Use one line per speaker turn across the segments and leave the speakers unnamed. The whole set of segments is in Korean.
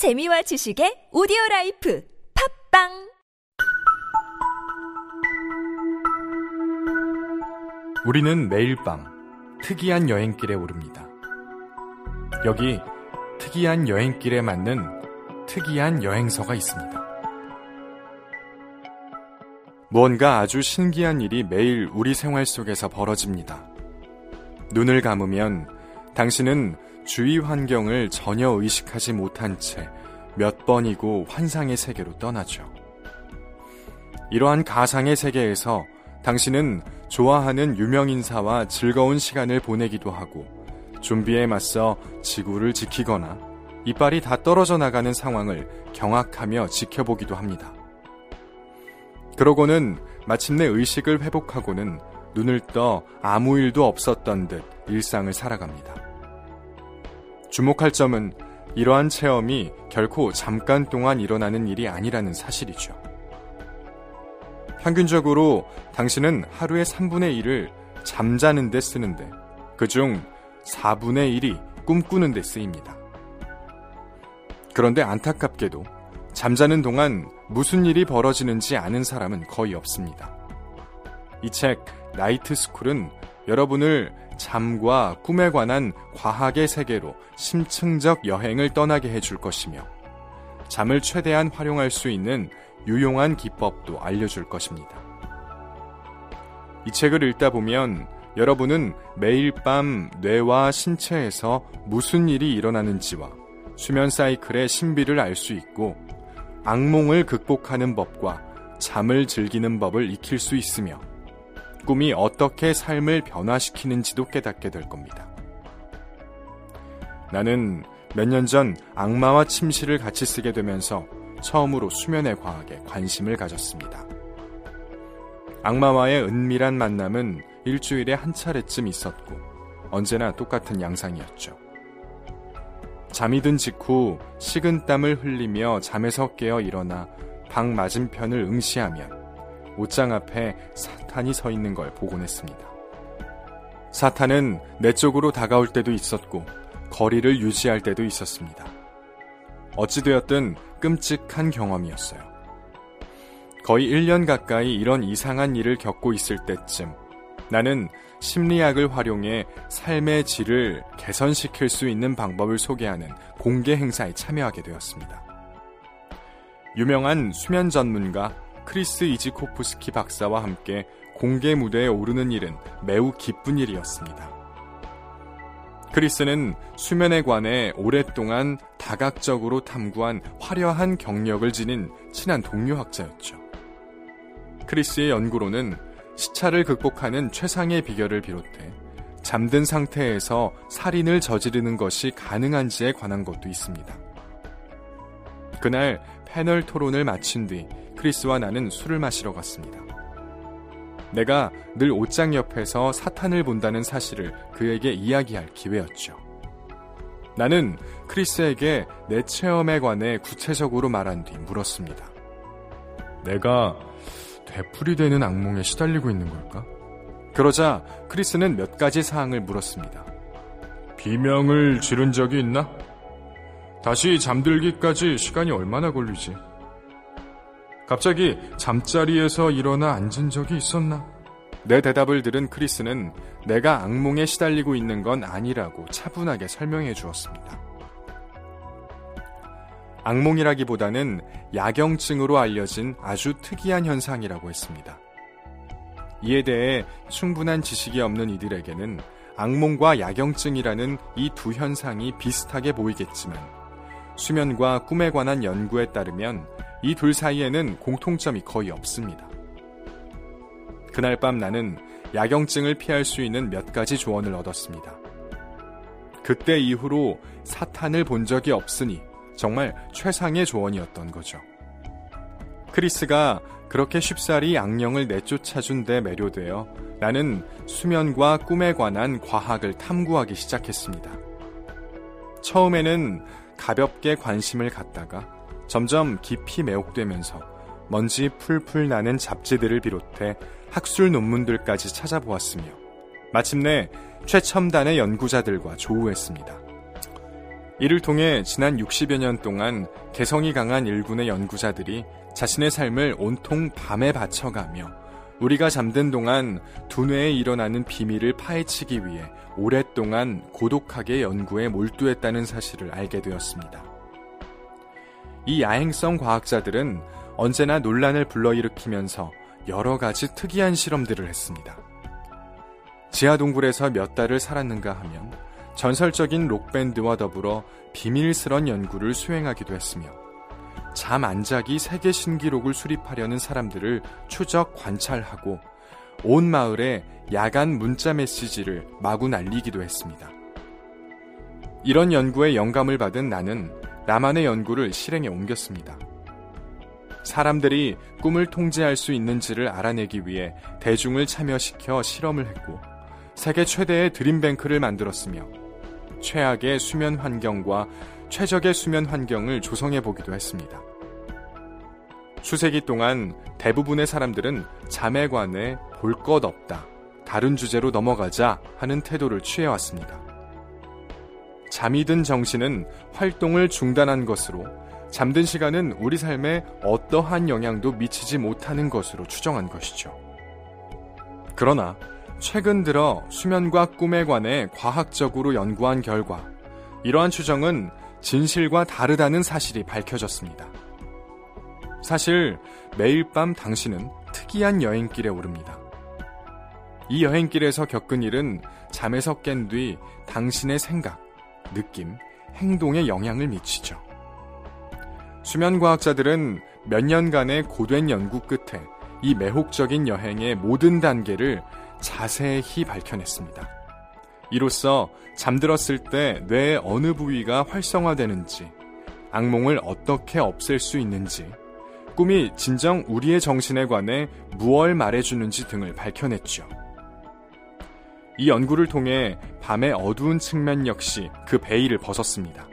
재미와 지식의 오디오 life 팟빵
우리는 매일 밤 특이한 여행길에 오릅니다. 여기 특이한 여행길에 맞는 특이한 여행서가 있습니다. 무언가 아주 신기한 일이 매일 우리 생활 속에서 벌어집니다. 눈을 감으면 당신은 주위 환경을 전혀 의식하지 못한 채 몇 번이고 환상의 세계로 떠나죠. 이러한 가상의 세계에서 당신은 좋아하는 유명인사와 즐거운 시간을 보내기도 하고 좀비에 맞서 지구를 지키거나 이빨이 다 떨어져 나가는 상황을 경악하며 지켜보기도 합니다. 그러고는 마침내 의식을 회복하고는 눈을 떠 아무 일도 없었던 듯 일상을 살아갑니다. 주목할 점은 이러한 체험이 결코 잠깐 동안 일어나는 일이 아니라는 사실이죠. 평균적으로 당신은 하루의 3분의 1을 잠자는 데 쓰는데 그중 4분의 1이 꿈꾸는 데 쓰입니다. 그런데 안타깝게도 잠자는 동안 무슨 일이 벌어지는지 아는 사람은 거의 없습니다. 이 책 나이트 스쿨은 여러분을 잠과 꿈에 관한 과학의 세계로 심층적 여행을 떠나게 해줄 것이며 잠을 최대한 활용할 수 있는 유용한 기법도 알려줄 것입니다. 이 책을 읽다 보면 여러분은 매일 밤 뇌와 신체에서 무슨 일이 일어나는지와 수면 사이클의 신비를 알 수 있고 악몽을 극복하는 법과 잠을 즐기는 법을 익힐 수 있으며 꿈이 어떻게 삶을 변화시키는지도 깨닫게 될 겁니다. 나는 몇 년 전 악마와 침실을 같이 쓰게 되면서 처음으로 수면의 과학에 관심을 가졌습니다. 악마와의 은밀한 만남은 일주일에 한 차례쯤 있었고 언제나 똑같은 양상이었죠. 잠이 든 직후 식은 땀을 흘리며 잠에서 깨어 일어나 방 맞은편을 응시하면 옷장 앞에 사탄이 서 있는 걸 보곤 했습니다. 사탄은 내 쪽으로 다가올 때도 있었고 거리를 유지할 때도 있었습니다. 어찌되었든 끔찍한 경험이었어요. 거의 1년 가까이 이런 이상한 일을 겪고 있을 때쯤 나는 심리학을 활용해 삶의 질을 개선시킬 수 있는 방법을 소개하는 공개 행사에 참여하게 되었습니다. 유명한 수면 전문가 크리스 이지코프스키 박사와 함께 공개 무대에 오르는 일은 매우 기쁜 일이었습니다. 크리스는 수면에 관해 오랫동안 다각적으로 탐구한 화려한 경력을 지닌 친한 동료학자였죠. 크리스의 연구로는 시차를 극복하는 최상의 비결을 비롯해 잠든 상태에서 살인을 저지르는 것이 가능한지에 관한 것도 있습니다. 그날 패널 토론을 마친 뒤 크리스와 나는 술을 마시러 갔습니다. 내가 늘 옷장 옆에서 사탄을 본다는 사실을 그에게 이야기할 기회였죠. 나는 크리스에게 내 체험에 관해 구체적으로 말한 뒤 물었습니다. 내가 되풀이 되는 악몽에 시달리고 있는 걸까? 그러자 크리스는 몇 가지 사항을 물었습니다. 비명을 지른 적이 있나? 다시 잠들기까지 시간이 얼마나 걸리지? 갑자기 잠자리에서 일어나 앉은 적이 있었나? 내 대답을 들은 크리스는 내가 악몽에 시달리고 있는 건 아니라고 차분하게 설명해 주었습니다. 악몽이라기보다는 야경증으로 알려진 아주 특이한 현상이라고 했습니다. 이에 대해 충분한 지식이 없는 이들에게는 악몽과 야경증이라는 이 두 현상이 비슷하게 보이겠지만 수면과 꿈에 관한 연구에 따르면 이 둘 사이에는 공통점이 거의 없습니다. 그날 밤 나는 야경증을 피할 수 있는 몇 가지 조언을 얻었습니다. 그때 이후로 사탄을 본 적이 없으니 정말 최상의 조언이었던 거죠. 크리스가 그렇게 쉽사리 악령을 내쫓아준 데 매료되어 나는 수면과 꿈에 관한 과학을 탐구하기 시작했습니다. 처음에는 가볍게 관심을 갖다가 점점 깊이 매혹되면서 먼지 풀풀 나는 잡지들을 비롯해 학술 논문들까지 찾아보았으며 마침내 최첨단의 연구자들과 조우했습니다. 이를 통해 지난 60여 년 동안 개성이 강한 일군의 연구자들이 자신의 삶을 온통 밤에 바쳐가며 우리가 잠든 동안 두뇌에 일어나는 비밀을 파헤치기 위해 오랫동안 고독하게 연구에 몰두했다는 사실을 알게 되었습니다. 이 야행성 과학자들은 언제나 논란을 불러일으키면서 여러 가지 특이한 실험들을 했습니다. 지하 동굴에서 몇 달을 살았는가 하면 전설적인 록밴드와 더불어 비밀스런 연구를 수행하기도 했으며 잠 안 자기 세계 신기록을 수립하려는 사람들을 추적 관찰하고 온 마을에 야간 문자 메시지를 마구 날리기도 했습니다. 이런 연구에 영감을 받은 나는 나만의 연구를 실행에 옮겼습니다. 사람들이 꿈을 통제할 수 있는지를 알아내기 위해 대중을 참여시켜 실험을 했고 세계 최대의 드림뱅크를 만들었으며 최악의 수면 환경과 최적의 수면 환경을 조성해 보기도 했습니다. 수세기 동안 대부분의 사람들은 잠에 관해 볼 것 없다, 다른 주제로 넘어가자 하는 태도를 취해왔습니다. 잠이 든 정신은 활동을 중단한 것으로 잠든 시간은 우리 삶에 어떠한 영향도 미치지 못하는 것으로 추정한 것이죠. 그러나 최근 들어 수면과 꿈에 관해 과학적으로 연구한 결과 이러한 추정은 진실과 다르다는 사실이 밝혀졌습니다. 사실 매일 밤 당신은 특이한 여행길에 오릅니다. 이 여행길에서 겪은 일은 잠에서 깬 뒤 당신의 생각, 느낌, 행동에 영향을 미치죠. 수면과학자들은 몇 년간의 고된 연구 끝에 이 매혹적인 여행의 모든 단계를 자세히 밝혀냈습니다. 이로써 잠들었을 때 뇌의 어느 부위가 활성화되는지, 악몽을 어떻게 없앨 수 있는지, 꿈이 진정 우리의 정신에 관해 무얼 말해주는지 등을 밝혀냈죠. 이 연구를 통해 밤의 어두운 측면 역시 그 베일을 벗었습니다.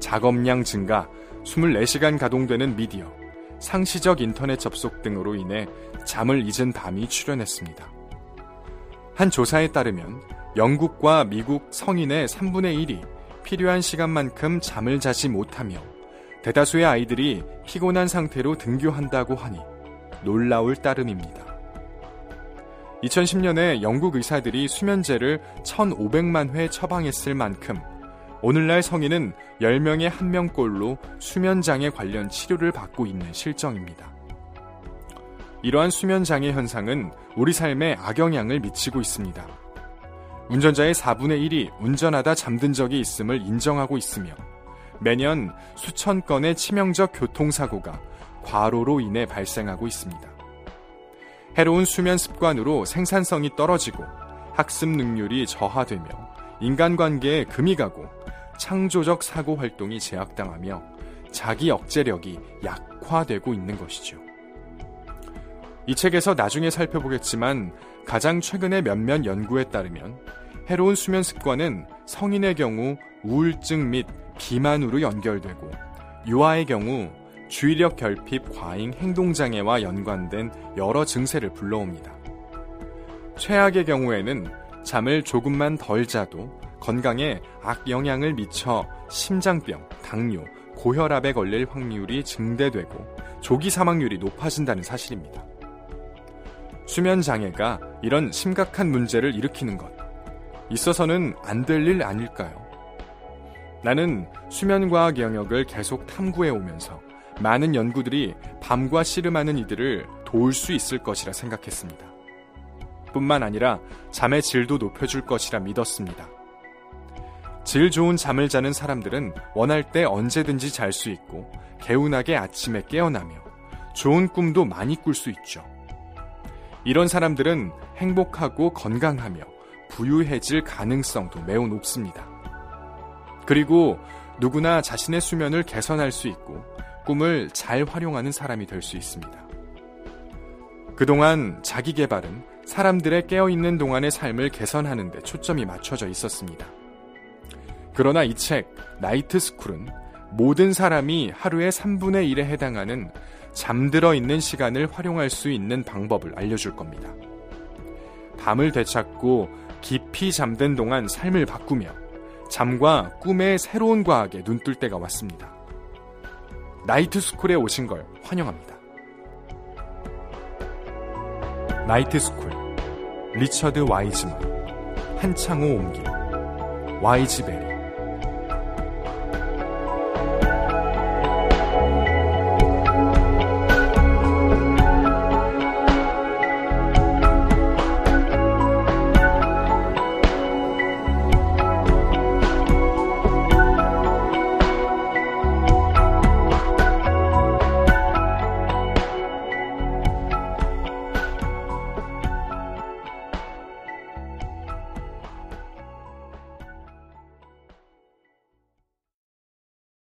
작업량 증가, 24시간 가동되는 미디어, 상시적 인터넷 접속 등으로 인해 잠을 잊은 밤이 출현했습니다. 한 조사에 따르면 영국과 미국 성인의 3분의 1이 필요한 시간만큼 잠을 자지 못하며 대다수의 아이들이 피곤한 상태로 등교한다고 하니 놀라울 따름입니다. 2010년에 영국 의사들이 수면제를 1,500만 회 처방했을 만큼 오늘날 성인은 10명의 1명꼴로 수면장애 관련 치료를 받고 있는 실정입니다. 이러한 수면장애 현상은 우리 삶에 악영향을 미치고 있습니다. 운전자의 4분의 1이 운전하다 잠든 적이 있음을 인정하고 있으며 매년 수천 건의 치명적 교통사고가 과로로 인해 발생하고 있습니다. 해로운 수면 습관으로 생산성이 떨어지고 학습 능률이 저하되며 인간관계에 금이 가고 창조적 사고 활동이 제약당하며 자기 억제력이 약화되고 있는 것이죠. 이 책에서 나중에 살펴보겠지만 가장 최근의 몇몇 연구에 따르면 해로운 수면 습관은 성인의 경우 우울증 및 비만으로 연결되고 유아의 경우 주의력 결핍 과잉 행동장애와 연관된 여러 증세를 불러옵니다. 최악의 경우에는 잠을 조금만 덜 자도 건강에 악영향을 미쳐 심장병, 당뇨, 고혈압에 걸릴 확률이 증대되고 조기 사망률이 높아진다는 사실입니다. 수면 장애가 이런 심각한 문제를 일으키는 것, 있어서는 안 될 일 아닐까요? 나는 수면과학 영역을 계속 탐구해 오면서 많은 연구들이 밤과 씨름하는 이들을 도울 수 있을 것이라 생각했습니다. 뿐만 아니라 잠의 질도 높여줄 것이라 믿었습니다. 질 좋은 잠을 자는 사람들은 원할 때 언제든지 잘 수 있고 개운하게 아침에 깨어나며 좋은 꿈도 많이 꿀 수 있죠. 이런 사람들은 행복하고 건강하며 부유해질 가능성도 매우 높습니다. 그리고 누구나 자신의 수면을 개선할 수 있고 꿈을 잘 활용하는 사람이 될 수 있습니다. 그동안 자기 개발은 사람들의 깨어있는 동안의 삶을 개선하는 데 초점이 맞춰져 있었습니다. 그러나 이 책, 나이트 스쿨은 모든 사람이 하루의 3분의 1에 해당하는 잠들어 있는 시간을 활용할 수 있는 방법을 알려줄 겁니다. 밤을 되찾고 깊이 잠든 동안 삶을 바꾸며 잠과 꿈의 새로운 과학에 눈뜰 때가 왔습니다. 나이트 스쿨에 오신 걸 환영합니다. 나이트 스쿨 리처드 와이즈먼 한창호 옮길 와이즈베리